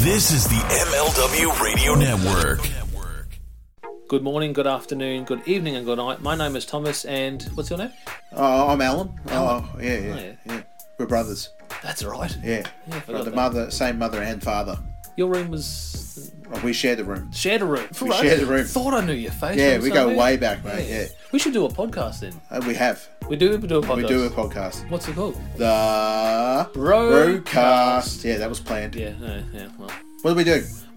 This is the MLW Radio Network. Good morning, good afternoon, good evening, and good night. My name is Thomas, and what's your name? Oh, I'm Alan. Oh, yeah, yeah, Oh, yeah. yeah. We're brothers. That's right. Yeah. Yeah, I Got forgot the that. mother, same mother and father. Your room was Oh, we shared the room. shared a room. We shared a room. Thought I knew your face. Yeah, we go way back, mate. Yeah. We should do a podcast then. Uh, we have. We do. We do a podcast. We do a podcast. What's it called? The Brokast. Brokast. Yeah, that was planned. Yeah, yeah, yeah. Well, What do we do?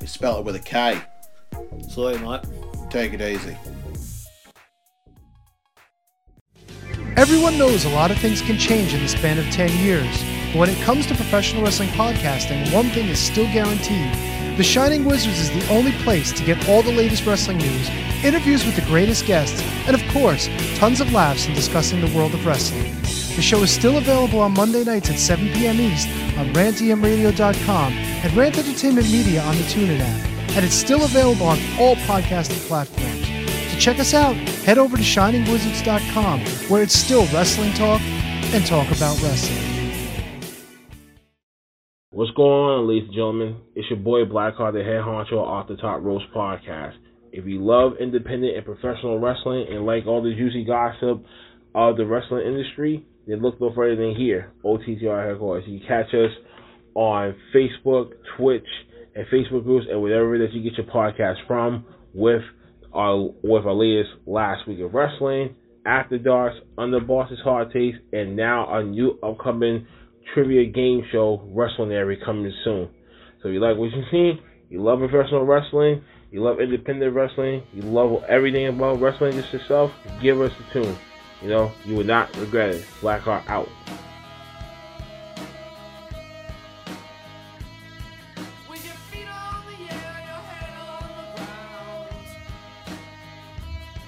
We spell it with a K. So, mate. Take it easy. Everyone knows a lot of things can change in the span of 10 years. But when it comes to professional wrestling podcasting, one thing is still guaranteed. The Shining Wizards is the only place to get all the latest wrestling news, interviews with the greatest guests, and of course, tons of laughs in discussing the world of wrestling. The show is still available on Monday nights at 7 p.m. East on rantemradio.com and Rant Entertainment Media on the TuneIn app. And it's still available on all podcasting platforms. To check us out, head over to shiningwizards.com where it's still wrestling talk and talk about wrestling. What's going on, ladies and gentlemen? It's your boy Blackheart, the head honcho off the top rope podcast. If you love independent and professional wrestling and like all the juicy gossip of the wrestling industry, then look no further than here, OTTR headquarters. You can catch us on Facebook, Twitch, and Facebook groups, and whatever that you get your podcast from, with our with our latest last week of wrestling, After Darks, Under Boss's Hard Taste, and now our new upcoming trivia game show, Wrestlinary, coming soon. So if you like what you see, you love professional wrestling, you love independent wrestling, you love everything about wrestling just yourself, give us a tune. You know, you will not regret it. Blackheart out.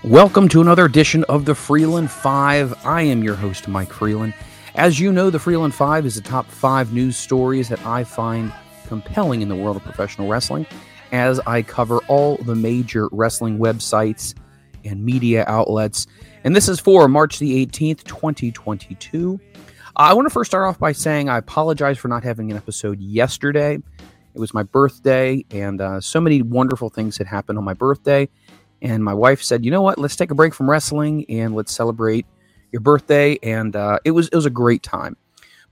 Welcome to another edition of the Freeland 5. I am your host, Mike Freeland. As you know, the Freeland 5 is the top five news stories that I find compelling in the world of professional wrestling as I cover all the major wrestling websites and media outlets. And this is for March the 18th, 2022. I want to first start off by saying I apologize for not having an episode yesterday. It was my birthday, and uh, so many wonderful things had happened on my birthday. And my wife said, "You know what? Let's take a break from wrestling and let's celebrate your birthday." And uh, it was it was a great time.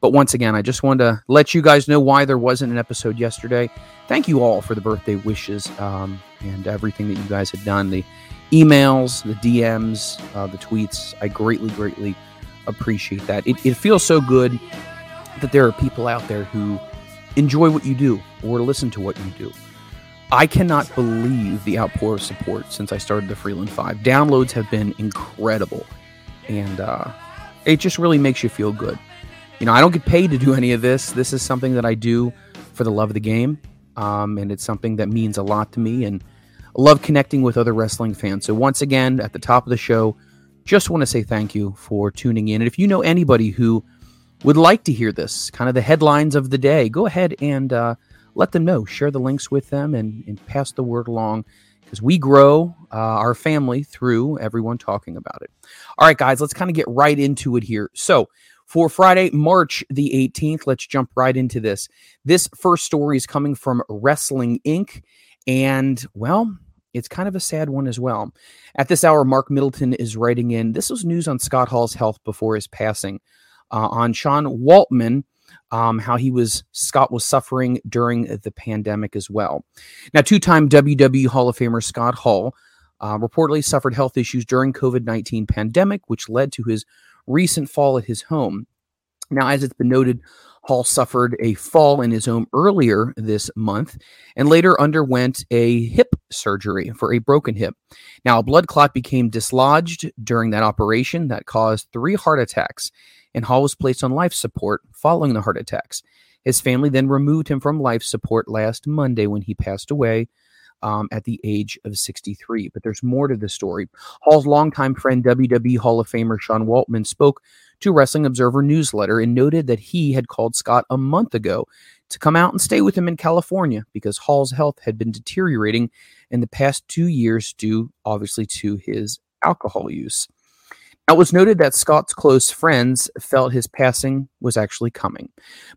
But once again, I just wanted to let you guys know why there wasn't an episode yesterday. Thank you all for the birthday wishes um, and everything that you guys had done. The emails, the DMs, uh, the tweets. I greatly, greatly appreciate that. It, it feels so good that there are people out there who enjoy what you do or listen to what you do. I cannot believe the outpour of support since I started the Freeland 5. Downloads have been incredible, and uh, it just really makes you feel good. You know, I don't get paid to do any of this. This is something that I do for the love of the game, um, and it's something that means a lot to me, and I love connecting with other wrestling fans. So, once again, at the top of the show, just want to say thank you for tuning in. And if you know anybody who would like to hear this, kind of the headlines of the day, go ahead and uh, let them know. Share the links with them and, and pass the word along because we grow uh, our family through everyone talking about it. All right, guys, let's kind of get right into it here. So, for Friday, March the 18th, let's jump right into this. This first story is coming from Wrestling Inc. And, well, it's kind of a sad one as well. At this hour, Marc Middleton is writing in this was news on Scott Hall's health before his passing. Uh, on Sean Waltman, um, how he was Scott was suffering during the pandemic as well. Now, two-time WWE Hall of Famer Scott Hall uh, reportedly suffered health issues during COVID-19 pandemic, which led to his recent fall at his home. Now, as it's been noted, Hall suffered a fall in his home earlier this month and later underwent a hip surgery for a broken hip. Now, a blood clot became dislodged during that operation that caused three heart attacks, and Hall was placed on life support following the heart attacks. His family then removed him from life support last Monday when he passed away um, at the age of 63. But there's more to the story. Hall's longtime friend, WWE Hall of Famer Sean Waltman, spoke to Wrestling Observer newsletter and noted that he had called Scott a month ago to come out and stay with him in California because Hall's health had been deteriorating in the past two years due, obviously, to his alcohol use. Now, it was noted that Scott's close friends felt his passing was actually coming,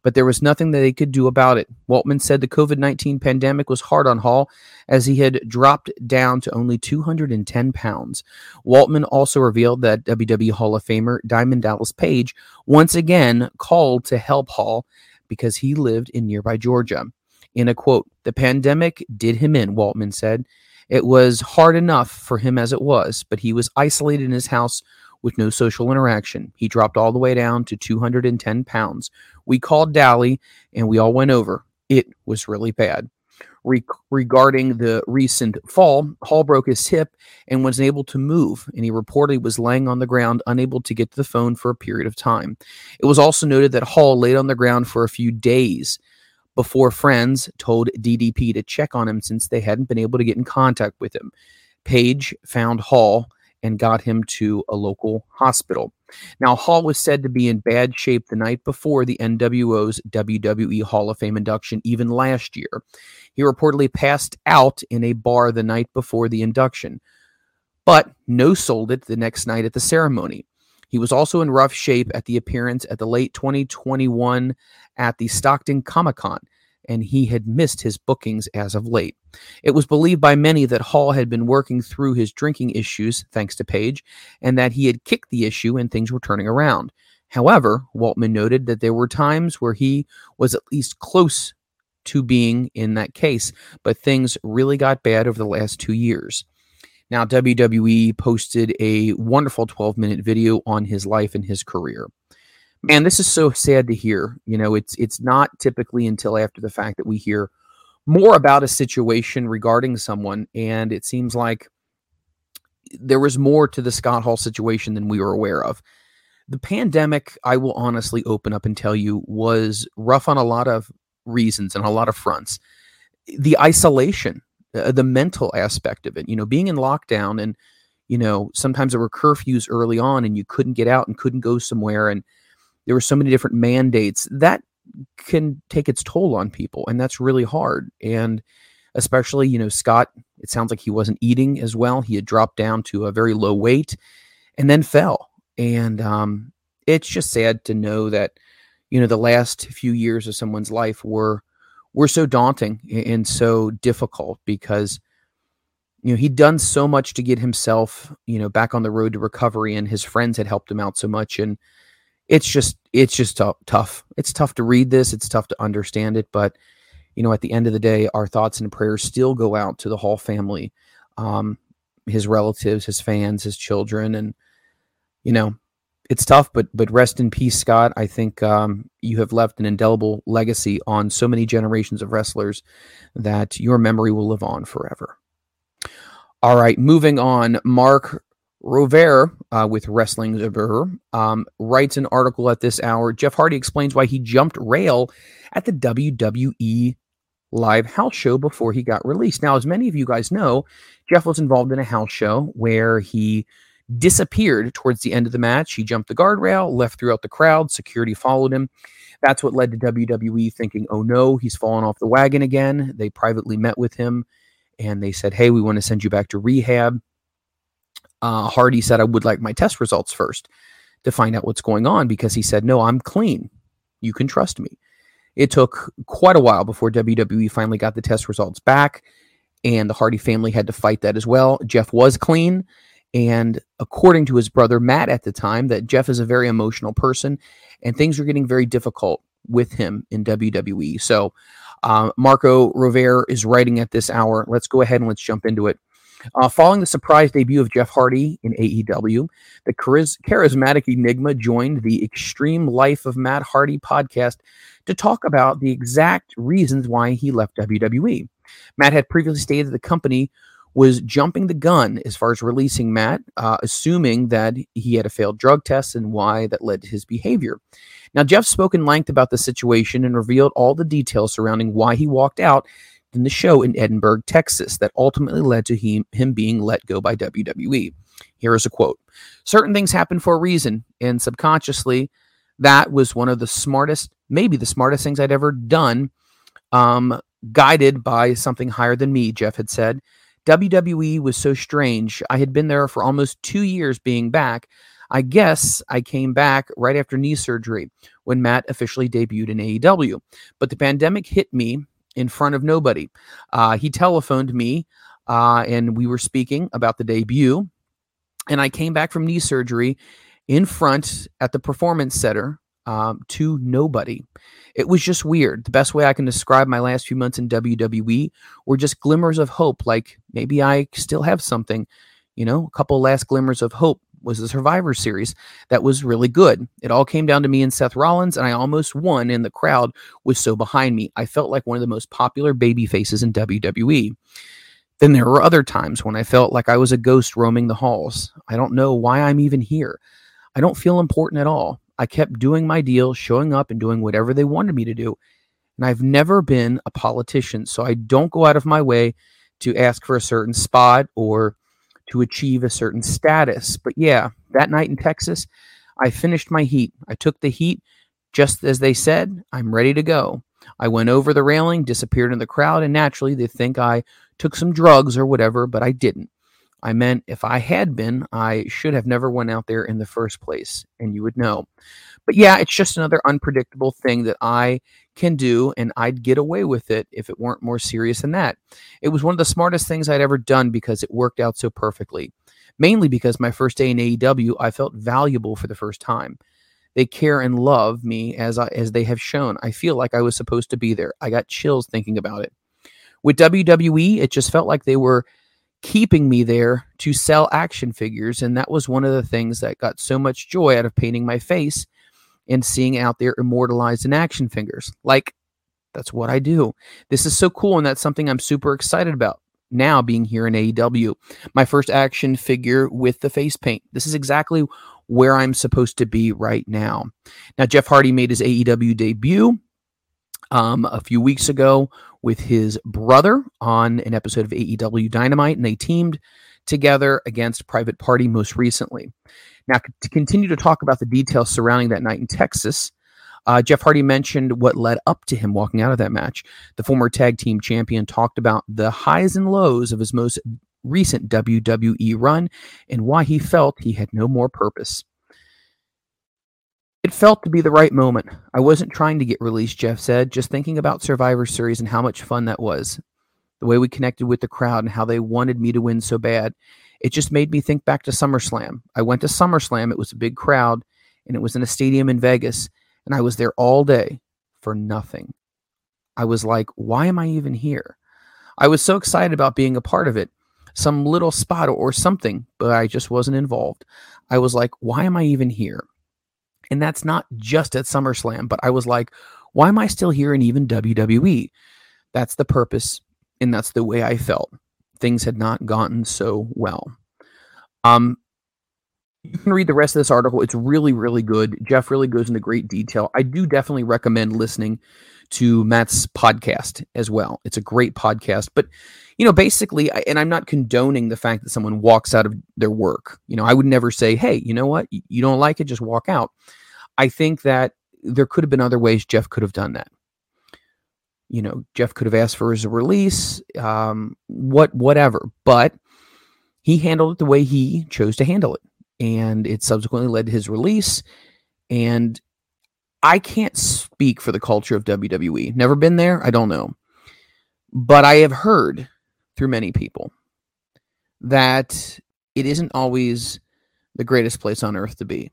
but there was nothing that they could do about it. Waltman said the COVID 19 pandemic was hard on Hall as he had dropped down to only 210 pounds. Waltman also revealed that WWE Hall of Famer Diamond Dallas Page once again called to help Hall because he lived in nearby Georgia. In a quote, the pandemic did him in, Waltman said. It was hard enough for him as it was, but he was isolated in his house with no social interaction. He dropped all the way down to 210 pounds. We called Dally and we all went over. It was really bad. Re- regarding the recent fall, Hall broke his hip and was unable to move, and he reportedly was laying on the ground, unable to get to the phone for a period of time. It was also noted that Hall laid on the ground for a few days before friends told DDP to check on him since they hadn't been able to get in contact with him. Page found Hall and got him to a local hospital. Now, Hall was said to be in bad shape the night before the NWO's WWE Hall of Fame induction, even last year. He reportedly passed out in a bar the night before the induction, but no sold it the next night at the ceremony. He was also in rough shape at the appearance at the late 2021 at the Stockton Comic Con, and he had missed his bookings as of late. It was believed by many that Hall had been working through his drinking issues, thanks to Page, and that he had kicked the issue and things were turning around. However, Waltman noted that there were times where he was at least close to being in that case, but things really got bad over the last two years. Now, WWE posted a wonderful 12 minute video on his life and his career man, this is so sad to hear. You know, it's it's not typically until after the fact that we hear more about a situation regarding someone, and it seems like there was more to the Scott Hall situation than we were aware of. The pandemic, I will honestly open up and tell you, was rough on a lot of reasons and a lot of fronts. The isolation, uh, the mental aspect of it, you know, being in lockdown and you know, sometimes there were curfews early on and you couldn't get out and couldn't go somewhere and there were so many different mandates that can take its toll on people and that's really hard and especially you know scott it sounds like he wasn't eating as well he had dropped down to a very low weight and then fell and um, it's just sad to know that you know the last few years of someone's life were were so daunting and so difficult because you know he'd done so much to get himself you know back on the road to recovery and his friends had helped him out so much and it's just it's just t- tough. It's tough to read this. It's tough to understand it, but you know, at the end of the day, our thoughts and prayers still go out to the Hall family, um, his relatives, his fans, his children, and you know, it's tough. But but rest in peace, Scott. I think um, you have left an indelible legacy on so many generations of wrestlers that your memory will live on forever. All right, moving on. Mark Rovere uh, with Wrestling Observer um, writes an article at this hour. Jeff Hardy explains why he jumped rail at the WWE live house show before he got released. Now, as many of you guys know, Jeff was involved in a house show where he disappeared towards the end of the match. He jumped the guardrail, left throughout the crowd, security followed him. That's what led to WWE thinking, oh no, he's fallen off the wagon again. They privately met with him and they said, hey, we want to send you back to rehab uh, Hardy said, I would like my test results first to find out what's going on because he said, No, I'm clean. You can trust me. It took quite a while before WWE finally got the test results back, and the Hardy family had to fight that as well. Jeff was clean, and according to his brother Matt at the time, that Jeff is a very emotional person, and things are getting very difficult with him in WWE. So, uh, Marco Rovere is writing at this hour. Let's go ahead and let's jump into it. Uh, following the surprise debut of Jeff Hardy in AEW, the chariz- charismatic Enigma joined the Extreme Life of Matt Hardy podcast to talk about the exact reasons why he left WWE. Matt had previously stated the company was jumping the gun as far as releasing Matt, uh, assuming that he had a failed drug test and why that led to his behavior. Now, Jeff spoke in length about the situation and revealed all the details surrounding why he walked out in the show in Edinburg, Texas, that ultimately led to him, him being let go by WWE. Here is a quote Certain things happen for a reason, and subconsciously, that was one of the smartest, maybe the smartest things I'd ever done, um, guided by something higher than me, Jeff had said. WWE was so strange. I had been there for almost two years being back. I guess I came back right after knee surgery when Matt officially debuted in AEW. But the pandemic hit me in front of nobody. Uh, he telephoned me uh, and we were speaking about the debut. And I came back from knee surgery in front at the performance center um, to nobody. It was just weird. The best way I can describe my last few months in WWE were just glimmers of hope, like maybe I still have something, you know, a couple last glimmers of hope was the Survivor Series that was really good. It all came down to me and Seth Rollins, and I almost won, and the crowd was so behind me. I felt like one of the most popular baby faces in WWE. Then there were other times when I felt like I was a ghost roaming the halls. I don't know why I'm even here. I don't feel important at all. I kept doing my deal, showing up and doing whatever they wanted me to do. And I've never been a politician, so I don't go out of my way to ask for a certain spot or to achieve a certain status. But yeah, that night in Texas, I finished my heat. I took the heat just as they said, I'm ready to go. I went over the railing, disappeared in the crowd, and naturally they think I took some drugs or whatever, but I didn't. I meant if I had been, I should have never went out there in the first place, and you would know. But yeah, it's just another unpredictable thing that I can do, and I'd get away with it if it weren't more serious than that. It was one of the smartest things I'd ever done because it worked out so perfectly. Mainly because my first day in AEW, I felt valuable for the first time. They care and love me as I, as they have shown. I feel like I was supposed to be there. I got chills thinking about it. With WWE, it just felt like they were keeping me there to sell action figures. And that was one of the things that got so much joy out of painting my face and seeing out there immortalized in action figures. Like, that's what I do. This is so cool. And that's something I'm super excited about now being here in AEW. My first action figure with the face paint. This is exactly where I'm supposed to be right now. Now, Jeff Hardy made his AEW debut um, a few weeks ago with his brother on an episode of AEW Dynamite, and they teamed together against Private Party most recently. Now, to continue to talk about the details surrounding that night in Texas, uh, Jeff Hardy mentioned what led up to him walking out of that match. The former tag team champion talked about the highs and lows of his most recent WWE run and why he felt he had no more purpose. It felt to be the right moment. I wasn't trying to get released, Jeff said, just thinking about Survivor Series and how much fun that was. The way we connected with the crowd and how they wanted me to win so bad. It just made me think back to SummerSlam. I went to SummerSlam, it was a big crowd, and it was in a stadium in Vegas, and I was there all day for nothing. I was like, why am I even here? I was so excited about being a part of it, some little spot or something, but I just wasn't involved. I was like, why am I even here? And that's not just at SummerSlam, but I was like, why am I still here in even WWE? That's the purpose, and that's the way I felt. Things had not gotten so well. Um, you can read the rest of this article. It's really, really good. Jeff really goes into great detail. I do definitely recommend listening to Matt's podcast as well. It's a great podcast. But, you know, basically, and I'm not condoning the fact that someone walks out of their work. You know, I would never say, hey, you know what? You don't like it, just walk out. I think that there could have been other ways Jeff could have done that. You know, Jeff could have asked for his release, um, what, whatever, but he handled it the way he chose to handle it, and it subsequently led to his release. And I can't speak for the culture of WWE. Never been there. I don't know, but I have heard through many people that it isn't always the greatest place on earth to be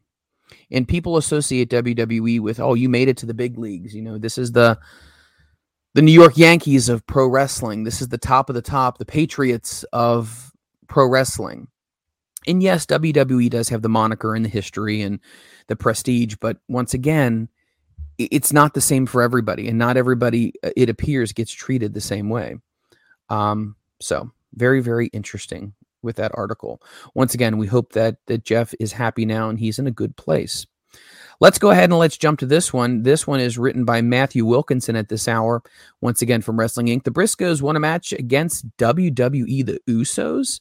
and people associate WWE with oh you made it to the big leagues you know this is the the New York Yankees of pro wrestling this is the top of the top the Patriots of pro wrestling and yes WWE does have the moniker and the history and the prestige but once again it's not the same for everybody and not everybody uh, it appears gets treated the same way um so very very interesting with that article. Once again, we hope that that Jeff is happy now and he's in a good place. Let's go ahead and let's jump to this one. This one is written by Matthew Wilkinson at this hour. Once again from Wrestling Inc. The Briscoes won a match against WWE, the Usos.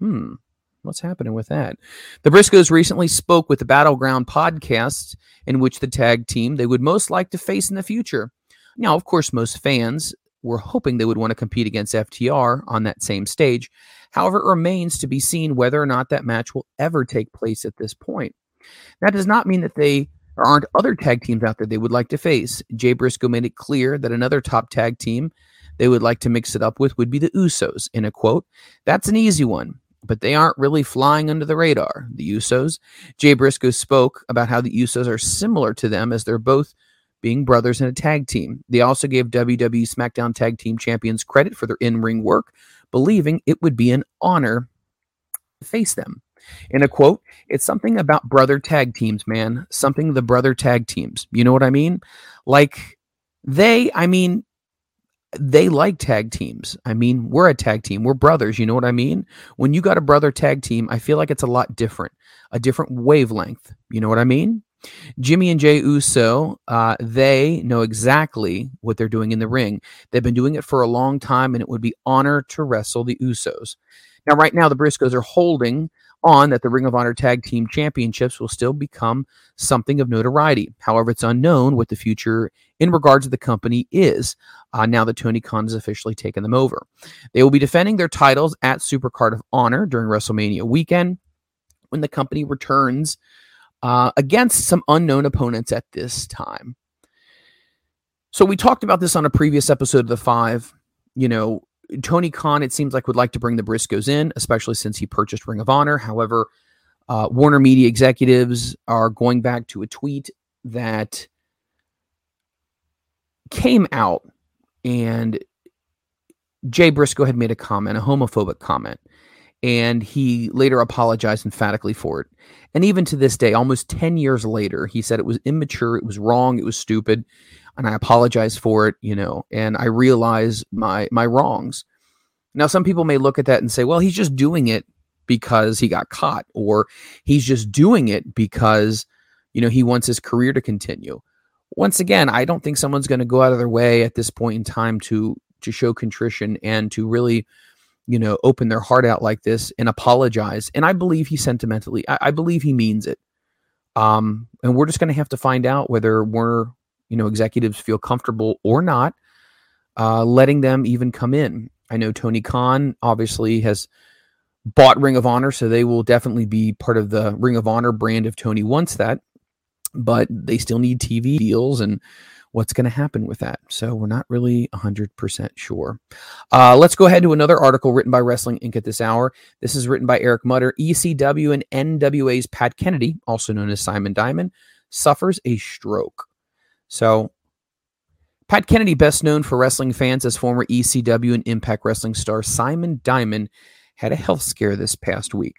Hmm. What's happening with that? The Briscoes recently spoke with the Battleground podcast, in which the tag team they would most like to face in the future. Now, of course, most fans were hoping they would want to compete against FTR on that same stage. However, it remains to be seen whether or not that match will ever take place at this point. That does not mean that they there aren't other tag teams out there they would like to face. Jay Briscoe made it clear that another top tag team they would like to mix it up with would be the Usos. In a quote, that's an easy one, but they aren't really flying under the radar. The Usos. Jay Briscoe spoke about how the Usos are similar to them as they're both being brothers in a tag team. They also gave WWE SmackDown Tag Team Champions credit for their in ring work, believing it would be an honor to face them. In a quote, it's something about brother tag teams, man. Something the brother tag teams. You know what I mean? Like they, I mean, they like tag teams. I mean, we're a tag team. We're brothers. You know what I mean? When you got a brother tag team, I feel like it's a lot different, a different wavelength. You know what I mean? Jimmy and Jey Uso, uh, they know exactly what they're doing in the ring. They've been doing it for a long time, and it would be honor to wrestle the Usos. Now, right now, the Briscoes are holding on that the Ring of Honor Tag Team Championships will still become something of notoriety. However, it's unknown what the future in regards to the company is uh, now that Tony Khan has officially taken them over. They will be defending their titles at Supercard of Honor during WrestleMania weekend when the company returns uh, against some unknown opponents at this time. So we talked about this on a previous episode of the Five. You know, Tony Khan, it seems like, would like to bring the Briscoes in, especially since he purchased Ring of Honor. However, uh, Warner Media executives are going back to a tweet that came out, and Jay Briscoe had made a comment, a homophobic comment, and he later apologized emphatically for it. And even to this day, almost 10 years later, he said it was immature, it was wrong, it was stupid and I apologize for it, you know, and I realize my my wrongs. Now some people may look at that and say, well, he's just doing it because he got caught or he's just doing it because you know he wants his career to continue. Once again, I don't think someone's going to go out of their way at this point in time to to show contrition and to really you know open their heart out like this and apologize and i believe he sentimentally i, I believe he means it um and we're just going to have to find out whether we're you know executives feel comfortable or not uh, letting them even come in. I know Tony Khan obviously has bought Ring of Honor, so they will definitely be part of the Ring of Honor brand if Tony wants that. But they still need TV deals and what's going to happen with that. So we're not really 100% sure. Uh, let's go ahead to another article written by Wrestling Inc. at this hour. This is written by Eric Mutter. ECW and NWA's Pat Kennedy, also known as Simon Diamond, suffers a stroke. So, Pat Kennedy, best known for wrestling fans as former ECW and Impact Wrestling star Simon Diamond, had a health scare this past week.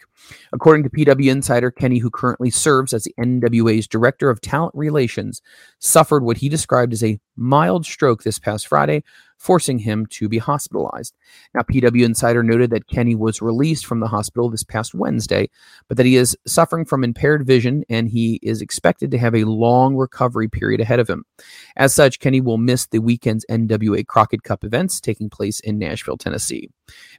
According to PW Insider, Kenney, who currently serves as the NWA's Director of Talent Relations, suffered what he described as a mild stroke this past Friday, forcing him to be hospitalized. Now, PW Insider noted that Kenney was released from the hospital this past Wednesday, but that he is suffering from impaired vision and he is expected to have a long recovery period ahead of him. As such, Kenney will miss the weekend's NWA Crockett Cup events taking place in Nashville, Tennessee.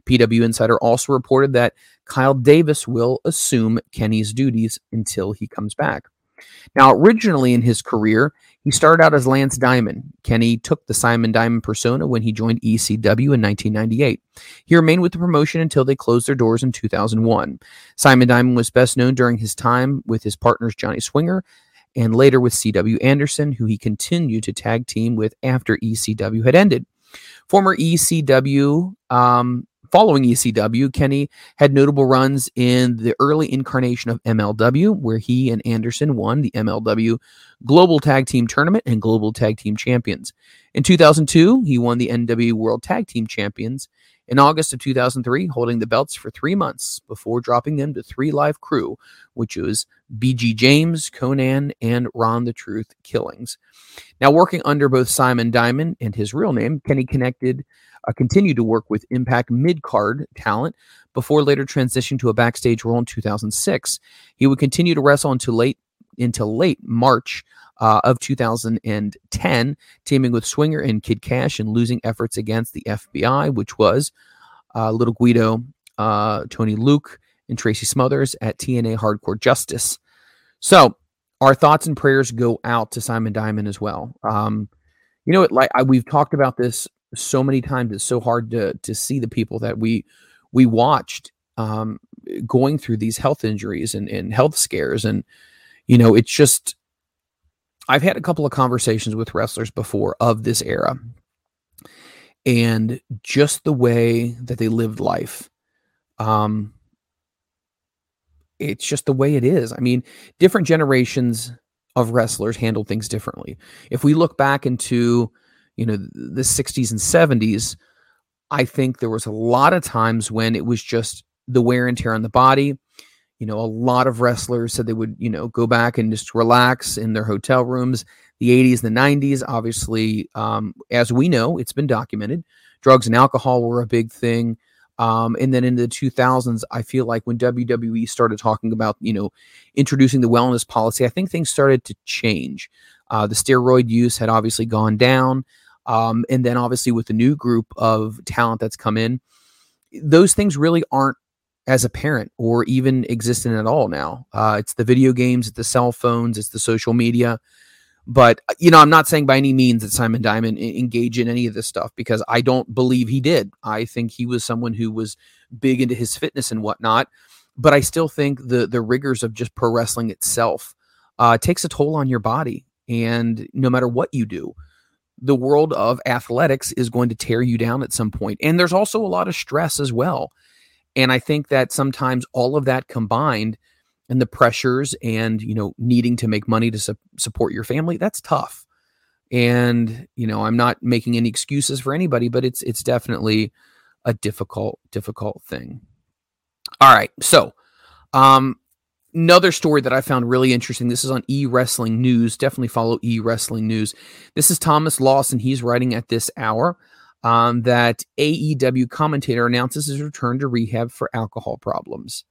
PW Insider also reported that Kyle Davis will assume Kenney's duties until he comes back. Now, originally in his career, he started out as Lance Diamond. Kenney took the Simon Diamond persona when he joined ECW in 1998. He remained with the promotion until they closed their doors in 2001. Simon Diamond was best known during his time with his partners Johnny Swinger and later with CW Anderson, who he continued to tag team with after ECW had ended. Former ECW um, Following ECW, Kenney had notable runs in the early incarnation of MLW, where he and Anderson won the MLW Global Tag Team Tournament and Global Tag Team Champions. In 2002, he won the NW World Tag Team Champions. In August of 2003, holding the belts for three months before dropping them to 3Live Kru, which was BG James, Konnan, and Ron the Truth Killings. Now, working under both Simon Diamond and his real name, Kenney connected uh, continued to work with Impact mid card talent before later transitioning to a backstage role in 2006. He would continue to wrestle until late until late March uh, of 2010, teaming with Swinger and Kid Cash and losing efforts against the FBI, which was uh, Little Guido, uh, Tony Luke, and Tracy Smothers at TNA Hardcore Justice. So our thoughts and prayers go out to Simon Diamond as well. Um, you know, like I, we've talked about this so many times. It's so hard to to see the people that we we watched um, going through these health injuries and, and health scares, and you know, it's just. I've had a couple of conversations with wrestlers before of this era, and just the way that they lived life. Um, it's just the way it is. I mean, different generations of wrestlers handle things differently. If we look back into, you know, the 60s and 70s, I think there was a lot of times when it was just the wear and tear on the body. You know, a lot of wrestlers said they would, you know, go back and just relax in their hotel rooms. The 80s, the 90s, obviously, um, as we know, it's been documented. Drugs and alcohol were a big thing. Um, and then in the 2000s, I feel like when WWE started talking about, you know, introducing the wellness policy, I think things started to change. Uh, the steroid use had obviously gone down. Um, and then obviously with the new group of talent that's come in, those things really aren't as a parent or even existent at all now. Uh, it's the video games, it's the cell phones, it's the social media. But uh, you know, I'm not saying by any means that Simon Diamond engaged in any of this stuff because I don't believe he did. I think he was someone who was big into his fitness and whatnot. But I still think the the rigors of just pro wrestling itself uh, takes a toll on your body, and no matter what you do, the world of athletics is going to tear you down at some point. And there's also a lot of stress as well. And I think that sometimes all of that combined and the pressures and you know needing to make money to su- support your family that's tough. And you know i'm not making any excuses for anybody but it's it's definitely a difficult difficult thing. All right so um another story that i found really interesting this is on e-wrestling news definitely follow e-wrestling news. This is thomas lawson he's writing at this hour um, that aew commentator announces his return to rehab for alcohol problems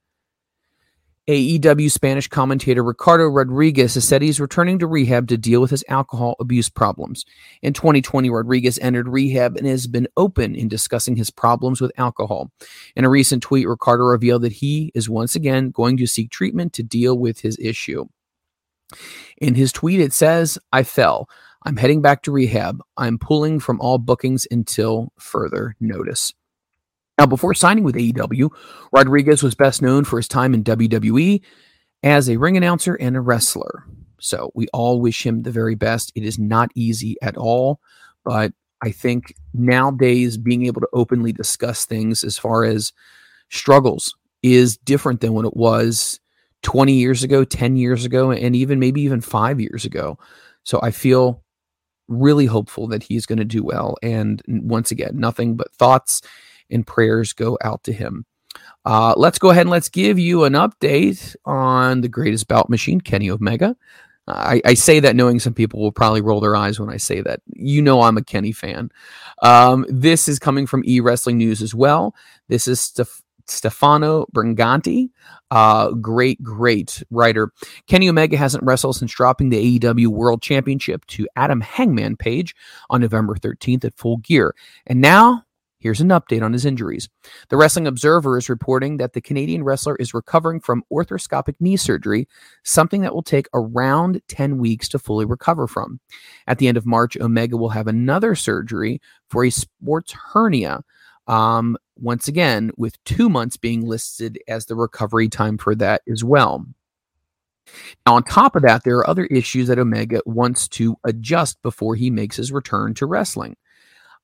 AEW Spanish commentator Ricardo Rodriguez has said he's returning to rehab to deal with his alcohol abuse problems. In 2020, Rodriguez entered rehab and has been open in discussing his problems with alcohol. In a recent tweet, Ricardo revealed that he is once again going to seek treatment to deal with his issue. In his tweet, it says, I fell. I'm heading back to rehab. I'm pulling from all bookings until further notice. Now, before signing with AEW, Rodriguez was best known for his time in WWE as a ring announcer and a wrestler. So we all wish him the very best. It is not easy at all, but I think nowadays being able to openly discuss things as far as struggles is different than what it was 20 years ago, 10 years ago, and even maybe even five years ago. So I feel really hopeful that he's going to do well. And once again, nothing but thoughts and prayers go out to him. Uh, let's go ahead and let's give you an update on the greatest bout machine, Kenny Omega. I, I, say that knowing some people will probably roll their eyes when I say that. You know, I'm a Kenny fan. Um, this is coming from e wrestling news as well. This is Steph- Stefano Briganti, uh, great, great writer. Kenny Omega hasn't wrestled since dropping the AEW World Championship to Adam Hangman Page on November 13th at Full Gear. And now Here's an update on his injuries. The Wrestling Observer is reporting that the Canadian wrestler is recovering from arthroscopic knee surgery, something that will take around 10 weeks to fully recover from. At the end of March, Omega will have another surgery for a sports hernia. Um, once again, with two months being listed as the recovery time for that as well. Now, on top of that, there are other issues that Omega wants to adjust before he makes his return to wrestling.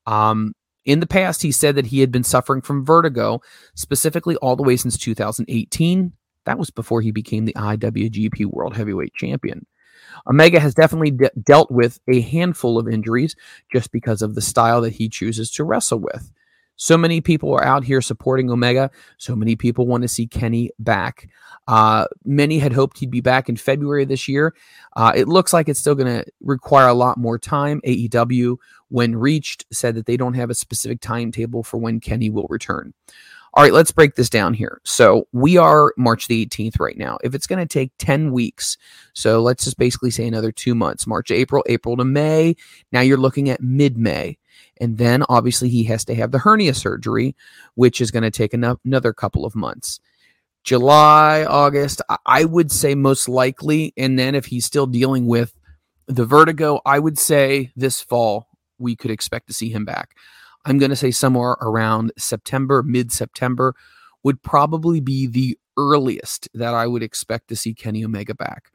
Um, in the past, he said that he had been suffering from vertigo, specifically all the way since 2018. That was before he became the IWGP World Heavyweight Champion. Omega has definitely de- dealt with a handful of injuries just because of the style that he chooses to wrestle with. So many people are out here supporting Omega. So many people want to see Kenny back. Uh, many had hoped he'd be back in February this year. Uh, it looks like it's still going to require a lot more time. AEW, when reached, said that they don't have a specific timetable for when Kenny will return. All right, let's break this down here. So we are March the 18th right now. If it's going to take 10 weeks, so let's just basically say another two months March, April, April to May. Now you're looking at mid May. And then obviously he has to have the hernia surgery, which is going to take another couple of months. July, August, I would say most likely. And then if he's still dealing with the vertigo, I would say this fall we could expect to see him back. I'm going to say somewhere around September, mid September would probably be the earliest that I would expect to see Kenny Omega back.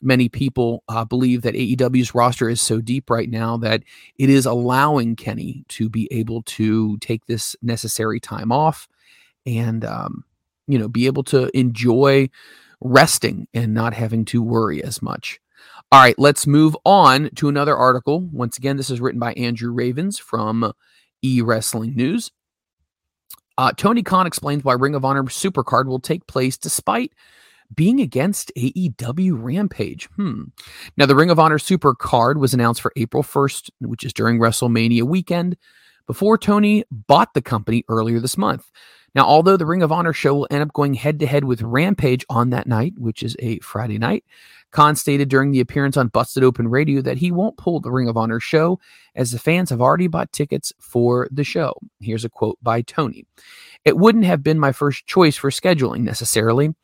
Many people uh, believe that AEW's roster is so deep right now that it is allowing Kenny to be able to take this necessary time off and, um, you know, be able to enjoy resting and not having to worry as much. All right, let's move on to another article. Once again, this is written by Andrew Ravens from E Wrestling News. Uh, Tony Khan explains why Ring of Honor Supercard will take place despite being against AEW Rampage. Hmm. Now, the Ring of Honor Super Card was announced for April 1st, which is during WrestleMania weekend, before Tony bought the company earlier this month. Now, although the Ring of Honor show will end up going head to head with Rampage on that night, which is a Friday night, Khan stated during the appearance on Busted Open Radio that he won't pull the Ring of Honor show as the fans have already bought tickets for the show. Here's a quote by Tony It wouldn't have been my first choice for scheduling necessarily.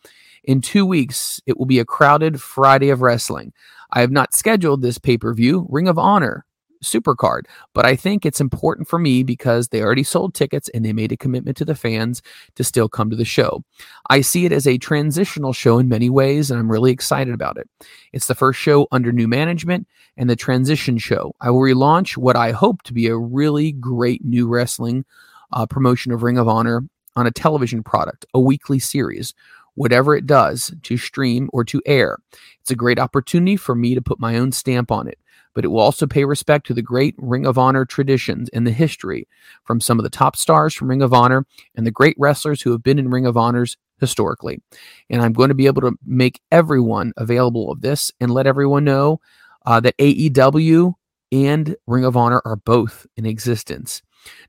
In two weeks, it will be a crowded Friday of wrestling. I have not scheduled this pay per view, Ring of Honor, Supercard. But I think it's important for me because they already sold tickets and they made a commitment to the fans to still come to the show. I see it as a transitional show in many ways, and I'm really excited about it. It's the first show under new management and the transition show. I will relaunch what I hope to be a really great new wrestling uh, promotion of Ring of Honor on a television product, a weekly series whatever it does to stream or to air. It's a great opportunity for me to put my own stamp on it but it will also pay respect to the great Ring of Honor traditions and the history from some of the top stars from Ring of Honor and the great wrestlers who have been in Ring of Honors historically. And I'm going to be able to make everyone available of this and let everyone know uh, that AEW and Ring of Honor are both in existence.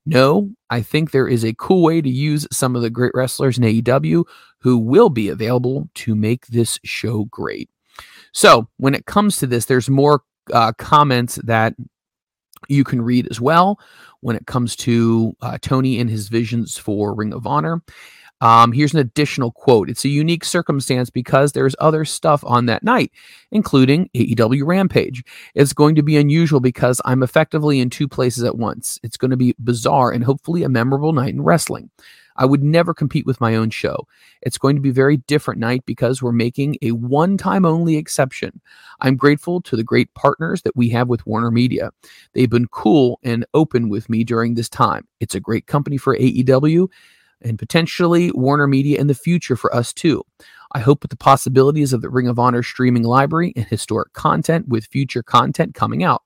No, I think there is a cool way to use some of the great wrestlers in AEW who will be available to make this show great. So, when it comes to this, there's more uh, comments that you can read as well when it comes to uh, Tony and his visions for Ring of Honor. Um, here's an additional quote. It's a unique circumstance because there's other stuff on that night, including AEW Rampage. It's going to be unusual because I'm effectively in two places at once. It's going to be bizarre and hopefully a memorable night in wrestling. I would never compete with my own show. It's going to be a very different night because we're making a one time only exception. I'm grateful to the great partners that we have with Warner Media. They've been cool and open with me during this time. It's a great company for AEW and potentially Warner Media in the future for us too. I hope with the possibilities of the Ring of Honor streaming library and historic content with future content coming out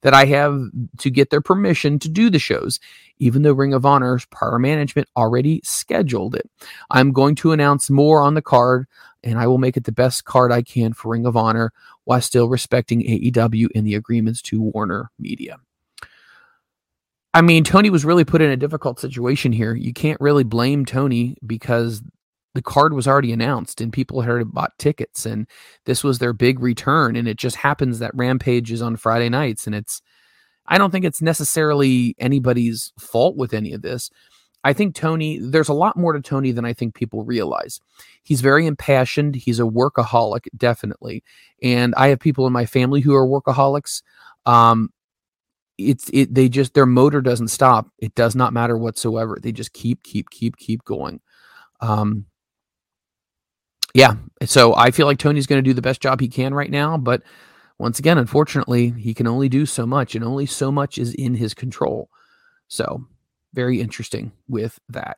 that I have to get their permission to do the shows, even though Ring of Honor's prior management already scheduled it. I'm going to announce more on the card, and I will make it the best card I can for Ring of Honor while still respecting AEW and the agreements to Warner Media. I mean, Tony was really put in a difficult situation here. You can't really blame Tony because the card was already announced and people had already bought tickets and this was their big return and it just happens that rampage is on friday nights and it's i don't think it's necessarily anybody's fault with any of this. I think tony there's a lot more to tony than i think people realize. He's very impassioned. He's a workaholic definitely. And i have people in my family who are workaholics. Um it's it they just their motor doesn't stop it does not matter whatsoever they just keep keep keep keep going um yeah. So I feel like Tony's going to do the best job he can right now. But once again, unfortunately, he can only do so much, and only so much is in his control. So very interesting with that.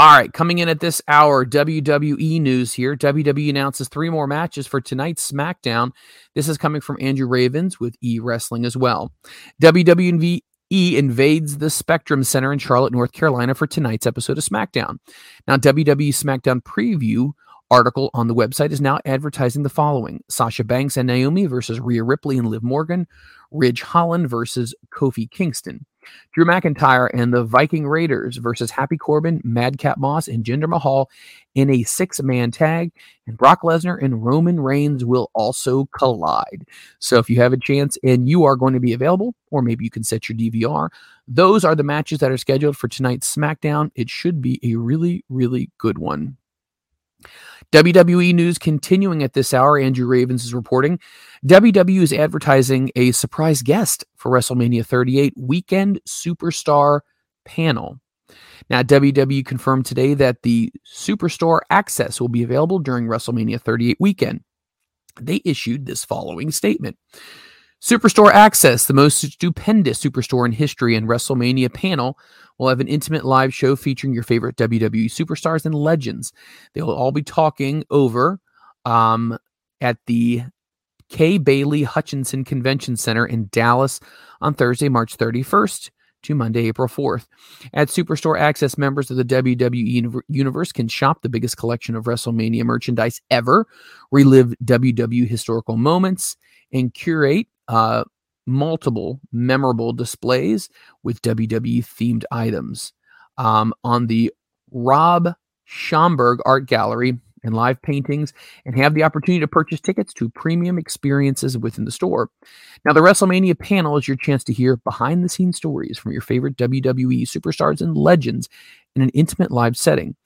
All right, coming in at this hour, WWE news here. WWE announces three more matches for tonight's SmackDown. This is coming from Andrew Ravens with E Wrestling as well. WWE invades the Spectrum Center in Charlotte, North Carolina for tonight's episode of SmackDown. Now, WWE SmackDown preview article on the website is now advertising the following Sasha Banks and Naomi versus Rhea Ripley and Liv Morgan, Ridge Holland versus Kofi Kingston. Drew McIntyre and the Viking Raiders versus Happy Corbin, Madcap Moss, and Jinder Mahal in a six man tag. And Brock Lesnar and Roman Reigns will also collide. So if you have a chance and you are going to be available, or maybe you can set your DVR, those are the matches that are scheduled for tonight's SmackDown. It should be a really, really good one. WWE news continuing at this hour. Andrew Ravens is reporting WWE is advertising a surprise guest for WrestleMania 38 weekend superstar panel. Now, WWE confirmed today that the Superstore access will be available during WrestleMania 38 weekend. They issued this following statement Superstore Access, the most stupendous superstore in history and WrestleMania panel, will have an intimate live show featuring your favorite WWE superstars and legends. They will all be talking over um, at the Kay Bailey Hutchison Convention Center in Dallas on Thursday, March 31st to Monday, April 4th. At Superstore Access, members of the WWE universe can shop the biggest collection of WrestleMania merchandise ever, relive WWE historical moments, and curate uh, multiple memorable displays with WWE themed items. Um, on the Rob Schamberger Art Gallery and live paintings, and have the opportunity to purchase tickets to premium experiences within the store. Now, the WrestleMania panel is your chance to hear behind the scenes stories from your favorite WWE superstars and legends in an intimate live setting.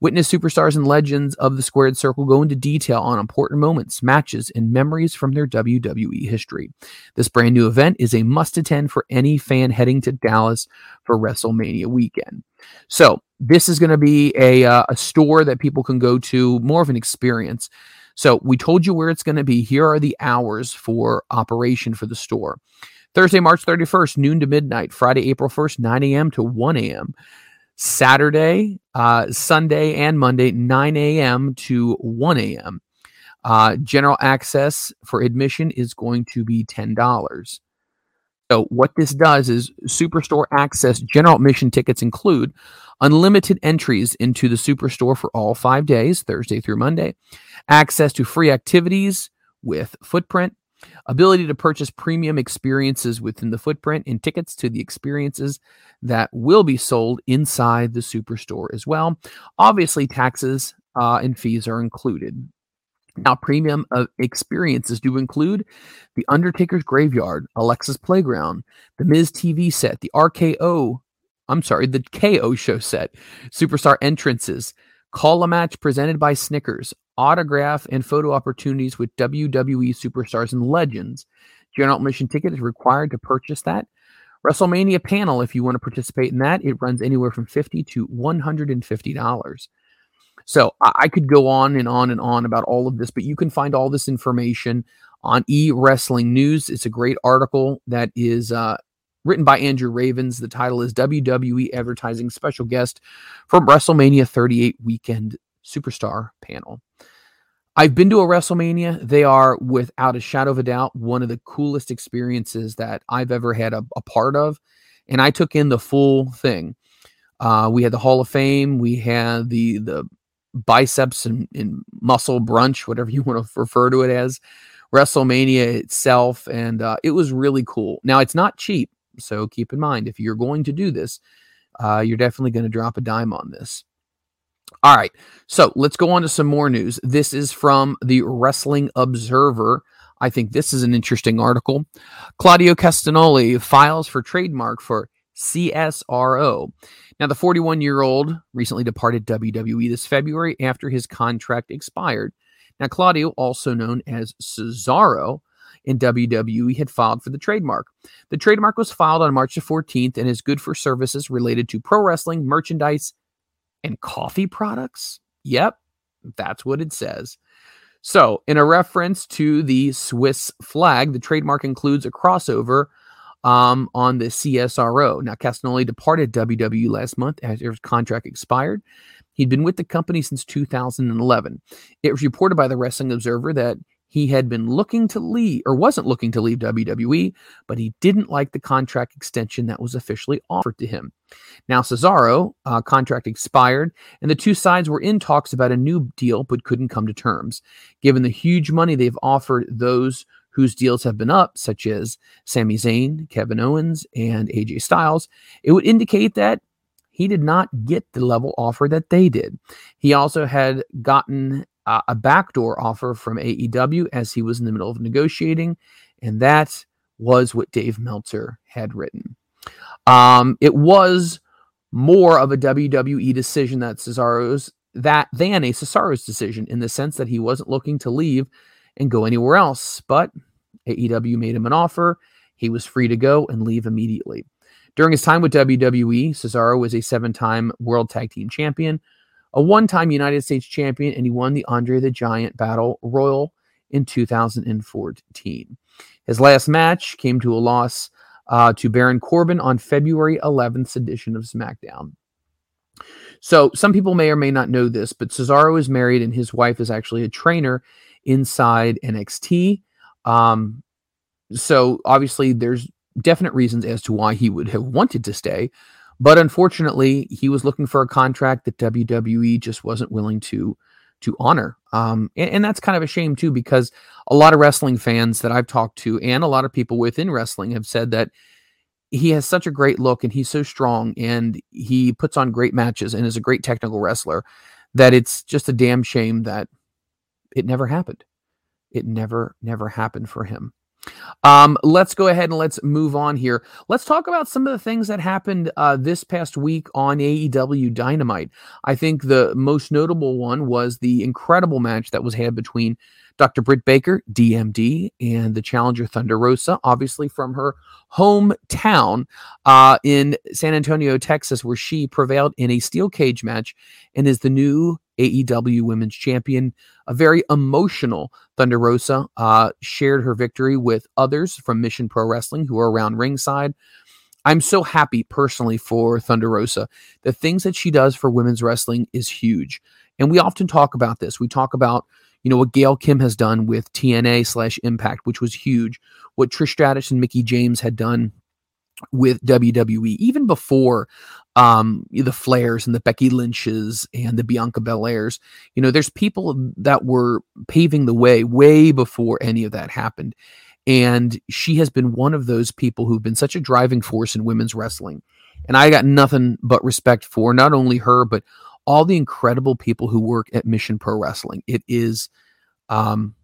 Witness superstars and legends of the Squared Circle go into detail on important moments, matches, and memories from their WWE history. This brand new event is a must attend for any fan heading to Dallas for WrestleMania weekend. So, this is going to be a, uh, a store that people can go to, more of an experience. So, we told you where it's going to be. Here are the hours for operation for the store. Thursday, March 31st, noon to midnight. Friday, April 1st, 9 a.m. to 1 a.m. Saturday, uh, Sunday, and Monday, 9 a.m. to 1 a.m. Uh, general access for admission is going to be $10. So, what this does is Superstore Access general admission tickets include unlimited entries into the Superstore for all five days, Thursday through Monday, access to free activities with Footprint, ability to purchase premium experiences within the footprint and tickets to the experiences that will be sold inside the superstore as well. Obviously, taxes uh, and fees are included. Now, premium uh, experiences do include the Undertaker's Graveyard, Alexa's Playground, the Miz TV set, the RKO, I'm sorry, the KO show set, superstar entrances, call a match presented by Snickers, autograph and photo opportunities with WWE superstars and legends. General admission ticket is required to purchase that. WrestleMania panel, if you want to participate in that, it runs anywhere from fifty to one hundred and fifty dollars. So I could go on and on and on about all of this, but you can find all this information on E Wrestling News. It's a great article that is uh, written by Andrew Ravens. The title is WWE Advertising Special Guest from WrestleMania 38 Weekend Superstar Panel. I've been to a WrestleMania. They are, without a shadow of a doubt, one of the coolest experiences that I've ever had a, a part of. And I took in the full thing. Uh, we had the Hall of Fame. We had the the biceps and, and muscle brunch, whatever you want to refer to it as. WrestleMania itself, and uh, it was really cool. Now it's not cheap, so keep in mind if you're going to do this, uh, you're definitely going to drop a dime on this. All right. So let's go on to some more news. This is from the Wrestling Observer. I think this is an interesting article. Claudio Castagnoli files for trademark for CSRO. Now, the 41 year old recently departed WWE this February after his contract expired. Now, Claudio, also known as Cesaro in WWE, had filed for the trademark. The trademark was filed on March the 14th and is good for services related to pro wrestling, merchandise, and coffee products? Yep, that's what it says. So, in a reference to the Swiss flag, the trademark includes a crossover um, on the CSRO. Now, Castagnoli departed WWE last month after his contract expired. He'd been with the company since 2011. It was reported by the Wrestling Observer that he had been looking to leave or wasn't looking to leave WWE, but he didn't like the contract extension that was officially offered to him. Now, Cesaro uh, contract expired, and the two sides were in talks about a new deal but couldn't come to terms. Given the huge money they've offered those whose deals have been up, such as Sami Zayn, Kevin Owens, and AJ Styles, it would indicate that he did not get the level offer that they did. He also had gotten uh, a backdoor offer from AEW as he was in the middle of negotiating, and that was what Dave Meltzer had written. Um, it was more of a WWE decision that Cesaro's that than a Cesaro's decision in the sense that he wasn't looking to leave and go anywhere else. But AEW made him an offer. He was free to go and leave immediately. During his time with WWE, Cesaro was a seven time World Tag Team Champion, a one time United States Champion, and he won the Andre the Giant Battle Royal in 2014. His last match came to a loss uh, to Baron Corbin on February 11th edition of SmackDown. So some people may or may not know this, but Cesaro is married and his wife is actually a trainer inside NXT. Um, so obviously there's definite reasons as to why he would have wanted to stay, but unfortunately he was looking for a contract that WWE just wasn't willing to to honor. Um, and, and that's kind of a shame too, because a lot of wrestling fans that I've talked to and a lot of people within wrestling have said that he has such a great look and he's so strong and he puts on great matches and is a great technical wrestler that it's just a damn shame that it never happened. It never, never happened for him. Um, let's go ahead and let's move on here. Let's talk about some of the things that happened uh, this past week on AEW Dynamite. I think the most notable one was the incredible match that was had between Dr. Britt Baker, DMD, and the challenger Thunder Rosa, obviously from her hometown uh, in San Antonio, Texas, where she prevailed in a steel cage match and is the new AEW Women's Champion. A very emotional Thunder Rosa uh, shared her victory with others from Mission Pro Wrestling who are around ringside. I'm so happy personally for Thunder Rosa. The things that she does for women's wrestling is huge. And we often talk about this. We talk about you know what Gail Kim has done with TNA slash Impact, which was huge. What Trish Stratus and Mickie James had done with WWE, even before um, the Flairs and the Becky Lynches and the Bianca Belairs. You know, there's people that were paving the way way before any of that happened. And she has been one of those people who've been such a driving force in women's wrestling. And I got nothing but respect for not only her, but all the incredible people who work at Mission Pro Wrestling. It is, um,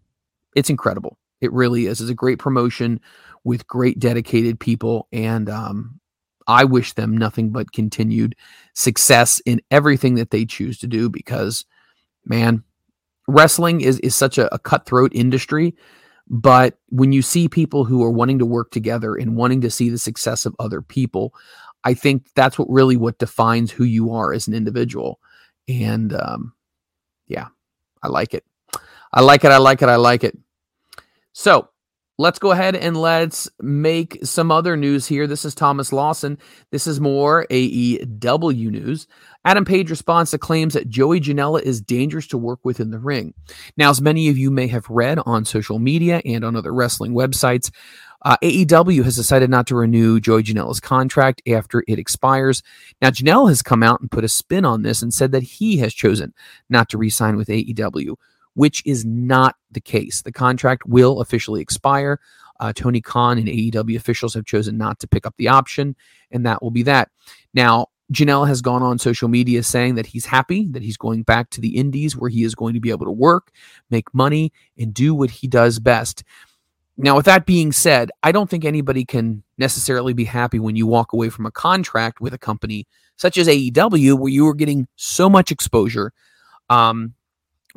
it's incredible. It really is. It's a great promotion with great dedicated people, and um, I wish them nothing but continued success in everything that they choose to do. Because, man, wrestling is is such a, a cutthroat industry. But when you see people who are wanting to work together and wanting to see the success of other people, I think that's what really what defines who you are as an individual. And um, yeah, I like it. I like it. I like it. I like it. So let's go ahead and let's make some other news here. This is Thomas Lawson. This is more AEW news. Adam Page responds to claims that Joey Janela is dangerous to work with in the ring. Now, as many of you may have read on social media and on other wrestling websites, uh, AEW has decided not to renew Joey Janela's contract after it expires. Now, Janela has come out and put a spin on this and said that he has chosen not to re sign with AEW, which is not the case. The contract will officially expire. Uh, Tony Khan and AEW officials have chosen not to pick up the option, and that will be that. Now, Janela has gone on social media saying that he's happy that he's going back to the Indies where he is going to be able to work, make money, and do what he does best. Now, with that being said, I don't think anybody can necessarily be happy when you walk away from a contract with a company such as AEW, where you are getting so much exposure, um,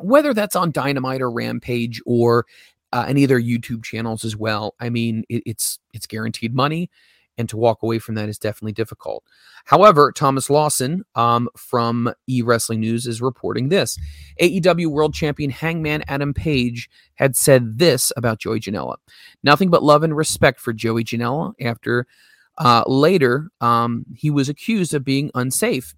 whether that's on Dynamite or Rampage or uh, any of their YouTube channels as well. I mean, it, it's it's guaranteed money and to walk away from that is definitely difficult. However, Thomas Lawson um, from E Wrestling News is reporting this AEW World Champion Hangman Adam Page had said this about Joey Janela nothing but love and respect for Joey Janela after. Uh, later, um, he was accused of being unsafe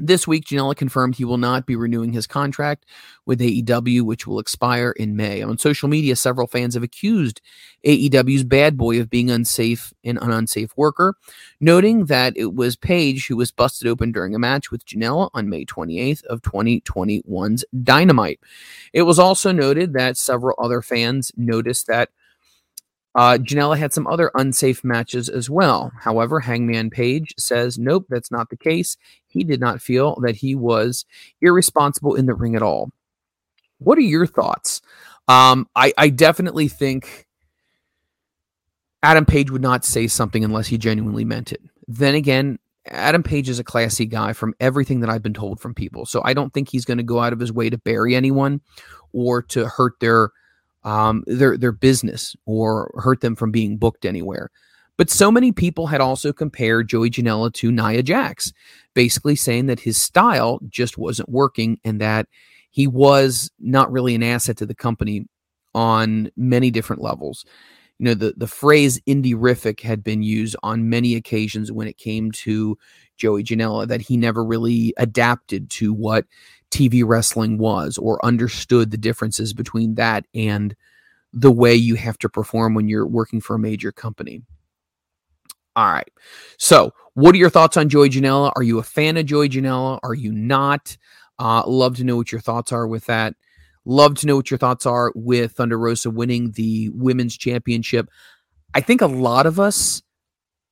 this week, Janela confirmed he will not be renewing his contract with AEW, which will expire in May. On social media, several fans have accused AEW's bad boy of being unsafe and an unsafe worker, noting that it was Page who was busted open during a match with Janela on May 28th of 2021's Dynamite. It was also noted that several other fans noticed that Uh, Janela had some other unsafe matches as well. However, Hangman Page says, nope, that's not the case. He did not feel that he was irresponsible in the ring at all. What are your thoughts? Um, I, I definitely think Adam Page would not say something unless he genuinely meant it. Then again, Adam Page is a classy guy from everything that I've been told from people. So I don't think he's going to go out of his way to bury anyone or to hurt their um, their their business or hurt them from being booked anywhere. But so many people had also compared Joey Janela to Nia Jax, basically saying that his style just wasn't working and that he was not really an asset to the company on many different levels. You know, the, the phrase indie-rific had been used on many occasions when it came to Joey Janela, that he never really adapted to what TV wrestling was or understood the differences between that and the way you have to perform when you're working for a major company. All right. So, what are your thoughts on Joey Janela? Are you a fan of Joey Janela? Are you not? Uh, love to know what your thoughts are with that. Love to know what your thoughts are with Thunder Rosa winning the women's championship. I think a lot of us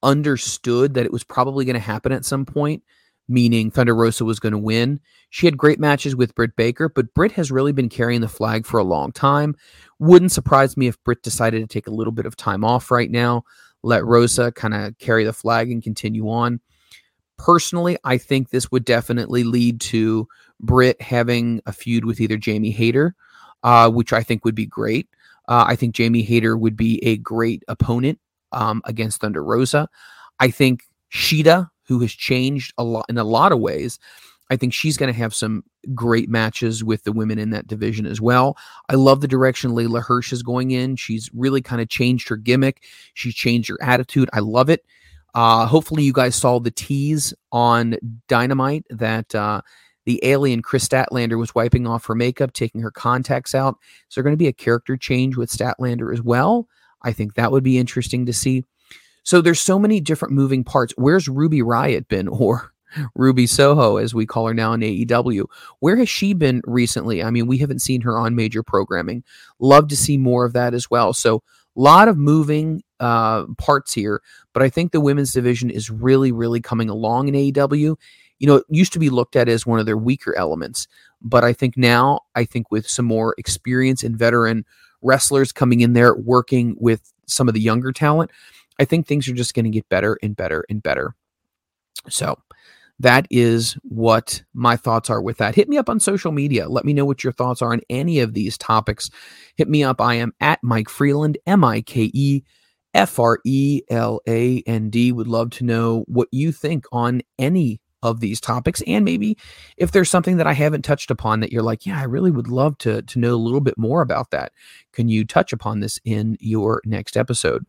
understood that it was probably going to happen at some point, meaning Thunder Rosa was going to win. She had great matches with Britt Baker, but Britt has really been carrying the flag for a long time. Wouldn't surprise me if Britt decided to take a little bit of time off right now, let Rosa kind of carry the flag and continue on. Personally, I think this would definitely lead to Britt having a feud with either Jamie Hayter, uh, which I think would be great. Uh, I think Jamie Hayter would be a great opponent um, against Thunder Rosa. I think Shida, who has changed a lot in a lot of ways, I think she's going to have some great matches with the women in that division as well. I love the direction Leyla Hirsch is going in. She's really kind of changed her gimmick. She's changed her attitude. I love it. Uh, hopefully, you guys saw the tease on Dynamite that uh, the alien Kris Statlander was wiping off her makeup, taking her contacts out. So, there's going to be a character change with Statlander as well. I think that would be interesting to see. So, there's so many different moving parts. Where's Ruby Riott been, or Ruby Soho, as we call her now in AEW? Where has she been recently? I mean, we haven't seen her on major programming. Love to see more of that as well. So, a lot of moving uh, parts here, but I think the women's division is really, really coming along in AEW. You know, it used to be looked at as one of their weaker elements, but I think now, I think with some more experience and veteran wrestlers coming in there working with some of the younger talent, I think things are just going to get better and better and better. So, that is what my thoughts are with that. Hit me up on social media. Let me know what your thoughts are on any of these topics. Hit me up. I am at Mike Freeland, M I K E F R E L A N D. Would love to know what you think on any of these topics and maybe if there's something that I haven't touched upon that you're like, yeah, I really would love to to know a little bit more about that. Can you touch upon this in your next episode?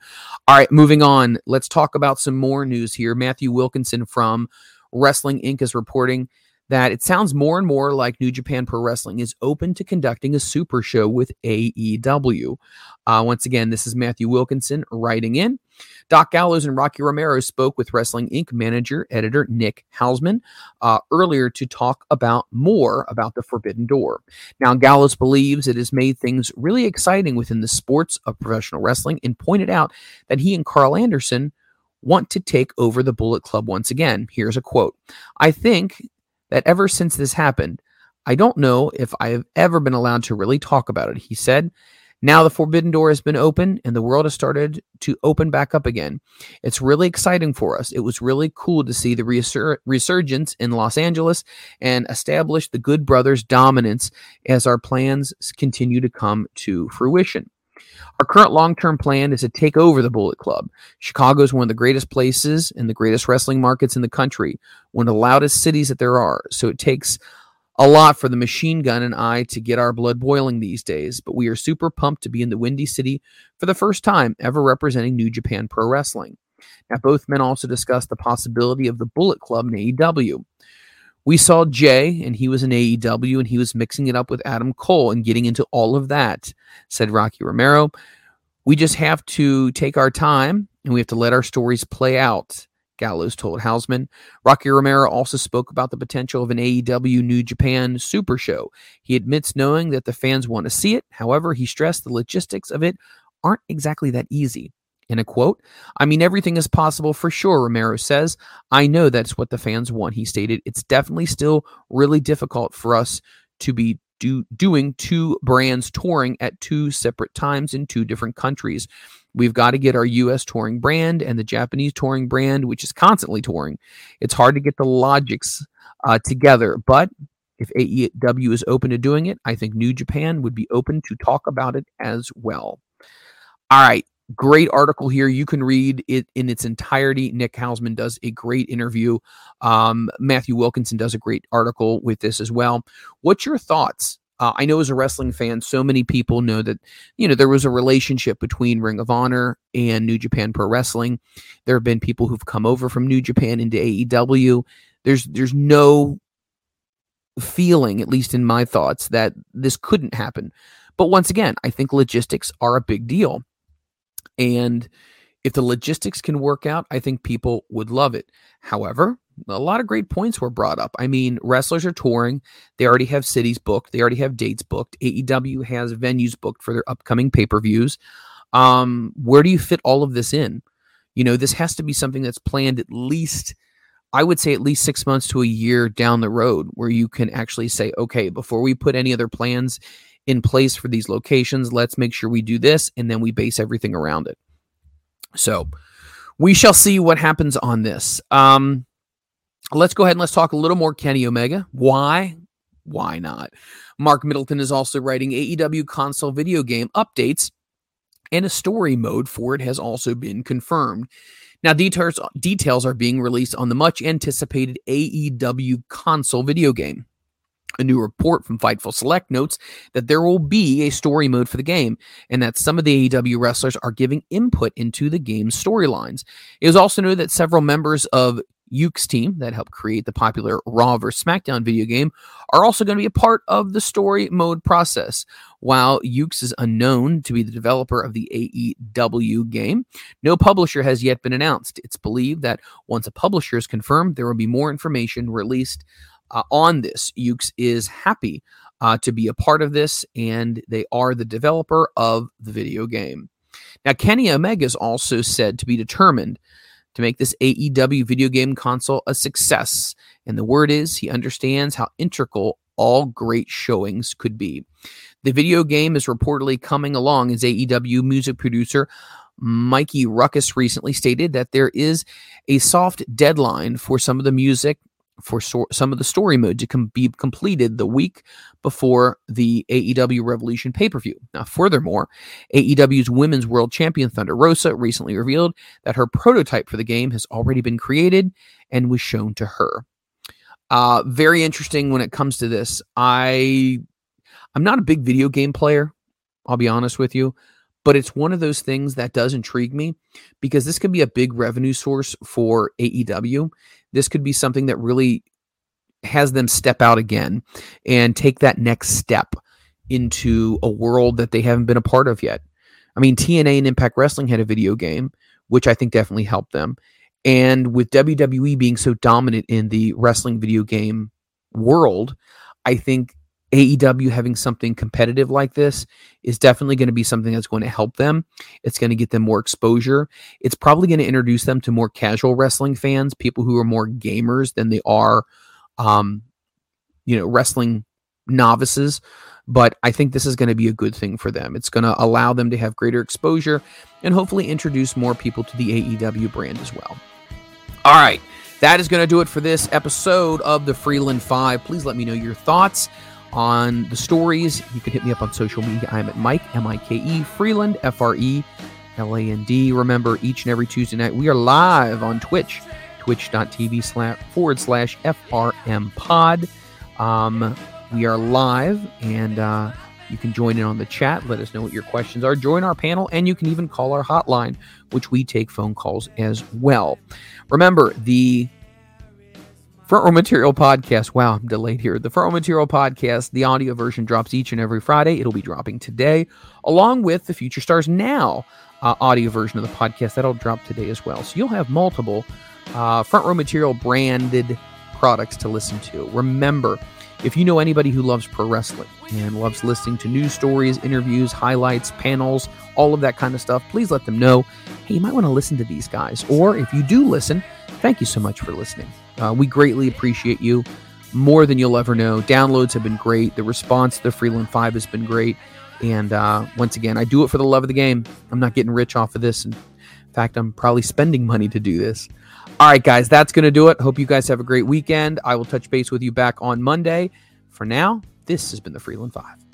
All right, moving on. Let's talk about some more news here. Matthew Wilkinson from Wrestling Inc. is reporting that it sounds more and more like New Japan Pro Wrestling is open to conducting a super show with AEW. Uh, once again, this is Matthew Wilkinson writing in. Doc Gallows and Rocky Romero spoke with Wrestling Inc. manager, editor Nick Hausman uh, earlier to talk about more about the Forbidden Door. Now, Gallows believes it has made things really exciting within the sports of professional wrestling and pointed out that he and Karl Anderson want to take over the Bullet Club once again. Here's a quote I think that ever since this happened, I don't know if I have ever been allowed to really talk about it, he said. Now the forbidden door has been opened and the world has started to open back up again. It's really exciting for us. It was really cool to see the resur- resurgence in Los Angeles and establish the Good Brothers dominance as our plans continue to come to fruition. Our current long term plan is to take over the Bullet Club. Chicago is one of the greatest places and the greatest wrestling markets in the country, one of the loudest cities that there are. So it takes a lot for the machine gun and I to get our blood boiling these days, but we are super pumped to be in the Windy City for the first time ever representing New Japan Pro Wrestling. Now, both men also discussed the possibility of the Bullet Club in AEW. We saw Jay, and he was in AEW, and he was mixing it up with Adam Cole and getting into all of that, said Rocky Romero. We just have to take our time and we have to let our stories play out, Gallows told Hausman. Rocky Romero also spoke about the potential of an AEW New Japan Super Show. He admits knowing that the fans want to see it. However, he stressed the logistics of it aren't exactly that easy. In a quote, I mean, everything is possible for sure, Romero says. I know that's what the fans want, he stated. It's definitely still really difficult for us to be do, doing two brands touring at two separate times in two different countries. We've got to get our US touring brand and the Japanese touring brand, which is constantly touring. It's hard to get the logics uh, together, but if AEW is open to doing it, I think New Japan would be open to talk about it as well. All right, great article here. You can read it in its entirety. Nick Hausman does a great interview. Um, Matthew Wilkinson does a great article with this as well. What's your thoughts? Uh, I know as a wrestling fan, so many people know that you know there was a relationship between Ring of Honor and New Japan Pro Wrestling. There have been people who've come over from New Japan into AEW. There's there's no feeling, at least in my thoughts, that this couldn't happen. But once again, I think logistics are a big deal. And if the logistics can work out, I think people would love it. However, a lot of great points were brought up. I mean, wrestlers are touring. They already have cities booked. They already have dates booked. AEW has venues booked for their upcoming pay per views. Um, where do you fit all of this in? You know, this has to be something that's planned at least I would say at least six months to a year down the road where you can actually say, okay, before we put any other plans in place for these locations, let's make sure we do this and then we base everything around it. So we shall see what happens on this. Um, let's go ahead and let's talk a little more Kenny Omega. Why? Why not? Marc Middleton is also writing AEW console video game updates, and a story mode for it has also been confirmed. Now, details, details are being released on the much anticipated AEW console video game. A new report from Fightful Select notes that there will be a story mode for the game and that some of the AEW wrestlers are giving input into the game's storylines. It was also noted that several members of Yuke's team that helped create the popular Raw vs. SmackDown video game are also going to be a part of the story mode process. While Yuke's is unknown to be the developer of the AEW game, no publisher has yet been announced. It's believed that once a publisher is confirmed, there will be more information released uh, on this. Yuke's is happy uh, to be a part of this, and they are the developer of the video game. Now, Kenny Omega is also said to be determined to make this AEW video game console a success. And the word is he understands how integral all great showings could be. The video game is reportedly coming along as AEW music producer Mikey Rukus recently stated that there is a soft deadline for some of the music for so- some of the story mode to com- be completed the week before the AEW Revolution pay per view. Now, furthermore, AEW's Women's World Champion Thunder Rosa recently revealed that her prototype for the game has already been created and was shown to her. Uh, very interesting when it comes to this. I I'm not a big video game player. I'll be honest with you, but it's one of those things that does intrigue me because this could be a big revenue source for AEW this could be something that really has them step out again and take that next step into a world that they haven't been a part of yet. I mean, TNA and Impact Wrestling had a video game, which I think definitely helped them. And with WWE being so dominant in the wrestling video game world, I think AEW having something competitive like this is definitely going to be something that's going to help them. It's going to get them more exposure. It's probably going to introduce them to more casual wrestling fans, people who are more gamers than they are, um, you know, wrestling novices. But I think this is going to be a good thing for them. It's going to allow them to have greater exposure and hopefully introduce more people to the AEW brand as well. All right. That is going to do it for this episode of the Freeland Five. Please let me know your thoughts on the stories. You can hit me up on social media. I'm at Mike, M I K E, Freeland, F R E L A N D. Remember, each and every Tuesday night, we are live on Twitch, twitch.tv slash forward slash FRM pod. Um, we are live and uh, you can join in on the chat. Let us know what your questions are. Join our panel, and you can even call our hotline, which we take phone calls as well. Remember, the Front Row Material Podcast. Wow, I'm delayed here. The Front Row Material Podcast, the audio version drops each and every Friday. It'll be dropping today, along with the Future Stars Now uh, audio version of the podcast. That'll drop today as well. So you'll have multiple uh, Front Row Material branded products to listen to. Remember, if you know anybody who loves pro wrestling and loves listening to news stories, interviews, highlights, panels, all of that kind of stuff, please let them know hey, you might want to listen to these guys. Or if you do listen, thank you so much for listening. Uh, we greatly appreciate you more than you'll ever know. Downloads have been great. The response to the Freeland 5 has been great. And uh, once again, I do it for the love of the game. I'm not getting rich off of this. In fact, I'm probably spending money to do this. All right, guys, that's going to do it. Hope you guys have a great weekend. I will touch base with you back on Monday. For now, this has been the Freeland 5.